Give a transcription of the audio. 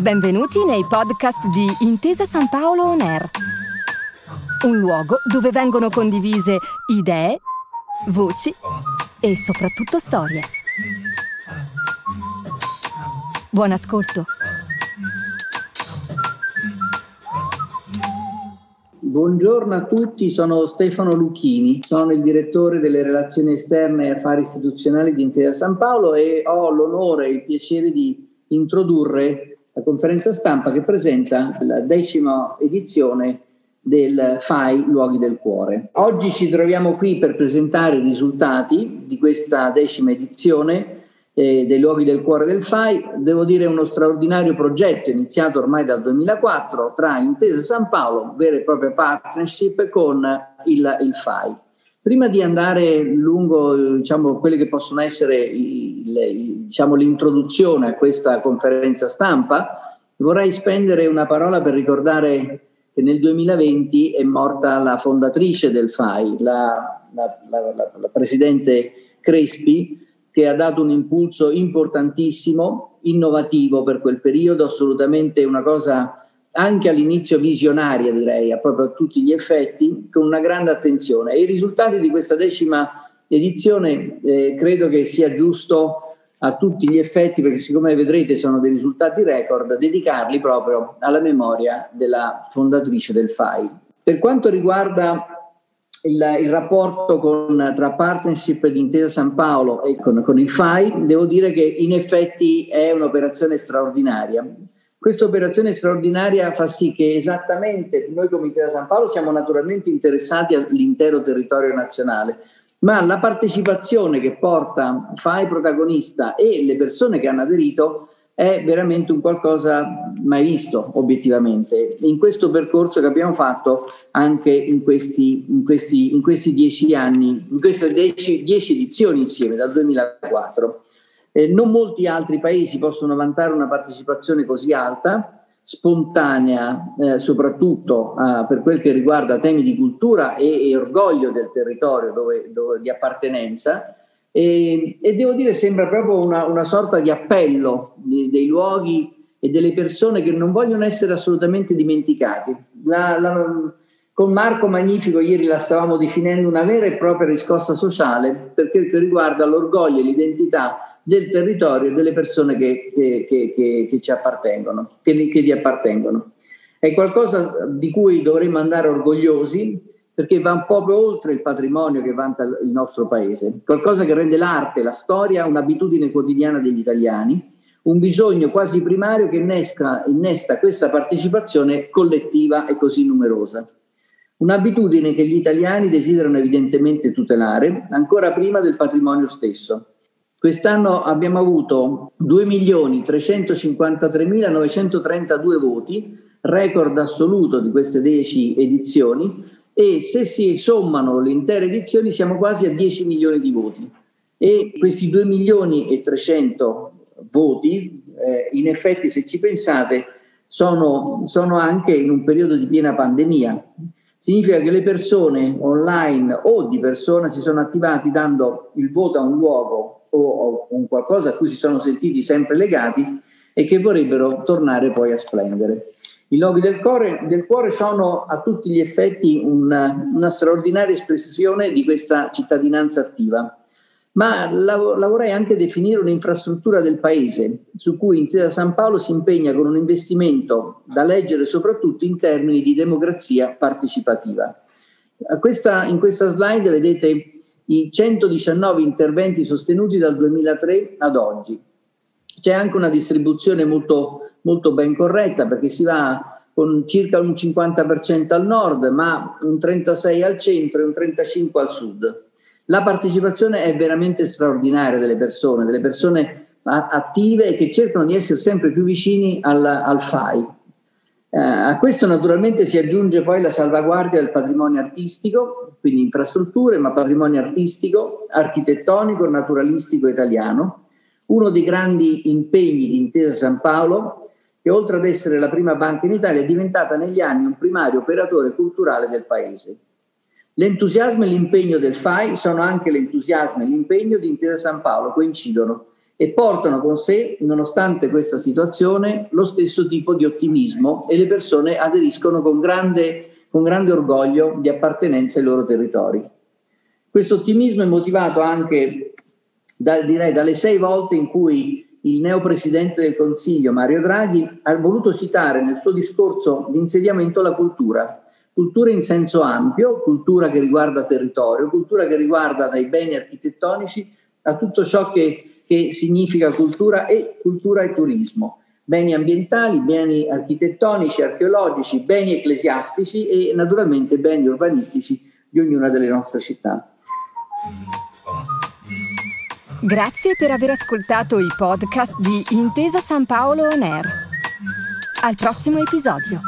Benvenuti nei podcast di Intesa San Paolo On Air, un luogo dove vengono condivise idee, voci e soprattutto storie. Buon ascolto. Buongiorno a tutti, sono Stefano Lucchini, sono il direttore delle relazioni esterne e affari istituzionali di Intesa San Paolo e ho l'onore e il piacere di introdurre la conferenza stampa che presenta la decima edizione del FAI Luoghi del Cuore. Oggi ci troviamo qui per presentare i risultati di questa decima edizione eh, dei Luoghi del Cuore del FAI. Devo dire uno straordinario progetto iniziato ormai dal 2004 tra Intesa San Paolo, vera e propria partnership con il, il FAI. Prima di andare lungo diciamo, quelle che possono essere il, diciamo, l'introduzione a questa conferenza stampa, vorrei spendere una parola per ricordare che nel 2020 è morta la fondatrice del FAI, la, la, la, la presidente Crespi, che ha dato un impulso importantissimo, innovativo per quel periodo, assolutamente una cosa anche all'inizio visionaria direi, a proprio a tutti gli effetti, con una grande attenzione. E i risultati di questa decima edizione eh, credo che sia giusto a tutti gli effetti, perché siccome vedrete sono dei risultati record, dedicarli proprio alla memoria della fondatrice del FAI. Per quanto riguarda il, il rapporto con, tra partnership di Intesa San Paolo e con, con il FAI, devo dire che in effetti è un'operazione straordinaria questa operazione straordinaria fa sì che esattamente noi come Intesa San Paolo siamo naturalmente interessati all'intero territorio nazionale, ma la partecipazione che porta FAI protagonista e le persone che hanno aderito è veramente un qualcosa mai visto obiettivamente in questo percorso che abbiamo fatto anche in questi, in questi, in questi dieci anni, in queste dieci, dieci edizioni insieme dal 2004. Eh, non molti altri paesi possono vantare una partecipazione così alta, spontanea, eh, soprattutto eh, per quel che riguarda temi di cultura e, e orgoglio del territorio dove, dove, di appartenenza. E, e, devo dire sembra proprio una, una sorta di appello di, dei luoghi e delle persone che non vogliono essere assolutamente dimenticati. La, la, con Marco Magnifico ieri la stavamo definendo una vera e propria riscossa sociale per quel che riguarda l'orgoglio e l'identità del territorio e delle persone che, che, che, che ci appartengono, che, vi appartengono. È qualcosa di cui dovremmo andare orgogliosi perché va proprio oltre il patrimonio che vanta il nostro paese, qualcosa che rende l'arte, la storia un'abitudine quotidiana degli italiani, un bisogno quasi primario che innesta, innesta questa partecipazione collettiva e così numerosa. Un'abitudine che gli italiani desiderano evidentemente tutelare ancora prima del patrimonio stesso Quest'anno abbiamo avuto 2.353.932 voti, record assoluto di queste 10 edizioni e se si sommano le intere edizioni siamo quasi a 10 milioni di voti. E questi 2 milioni e 300 voti eh, in effetti se ci pensate sono, sono anche in un periodo di piena pandemia. Significa che le persone online o di persona si sono attivati dando il voto a un luogo o, un qualcosa a cui si sono sentiti sempre legati e che vorrebbero tornare poi a splendere. I loghi del cuore, del cuore sono a tutti gli effetti una, una, straordinaria espressione di questa cittadinanza attiva, ma la, la vorrei anche definire un'infrastruttura del paese su cui Intesa San Paolo si impegna con un investimento da leggere soprattutto in termini di democrazia partecipativa. Questa, in questa slide vedete i 119 interventi sostenuti dal 2003 ad oggi. C'è anche una distribuzione molto, molto ben corretta perché si va con circa un 50% al nord, ma un 36% al centro e un 35% al sud. La partecipazione è veramente straordinaria delle persone, delle persone attive che cercano di essere sempre più vicini al, al FAI. Eh, a questo naturalmente si aggiunge poi la salvaguardia del patrimonio artistico, quindi infrastrutture, ma patrimonio artistico, architettonico, naturalistico italiano, uno dei grandi impegni di Intesa San Paolo, che oltre ad essere la prima banca in Italia è diventata negli anni un primario operatore culturale del paese. L'entusiasmo e l'impegno del FAI sono anche l'entusiasmo e l'impegno di Intesa San Paolo, coincidono e portano con sé, nonostante questa situazione, lo stesso tipo di ottimismo e le persone aderiscono con grande, con grande orgoglio di appartenenza ai loro territori. Questo ottimismo è motivato anche da, direi, dalle sei volte in cui il neopresidente del Consiglio, Mario Draghi, ha voluto citare nel suo discorso di insediamento la cultura. Cultura in senso ampio, cultura che riguarda territorio, cultura che riguarda dai beni architettonici a tutto ciò che, che significa cultura e cultura e turismo beni ambientali, beni architettonici, archeologici, beni ecclesiastici e naturalmente beni urbanistici di ognuna delle nostre città. Grazie per aver ascoltato i podcast di Intesa San Paolo On Air. Al prossimo episodio.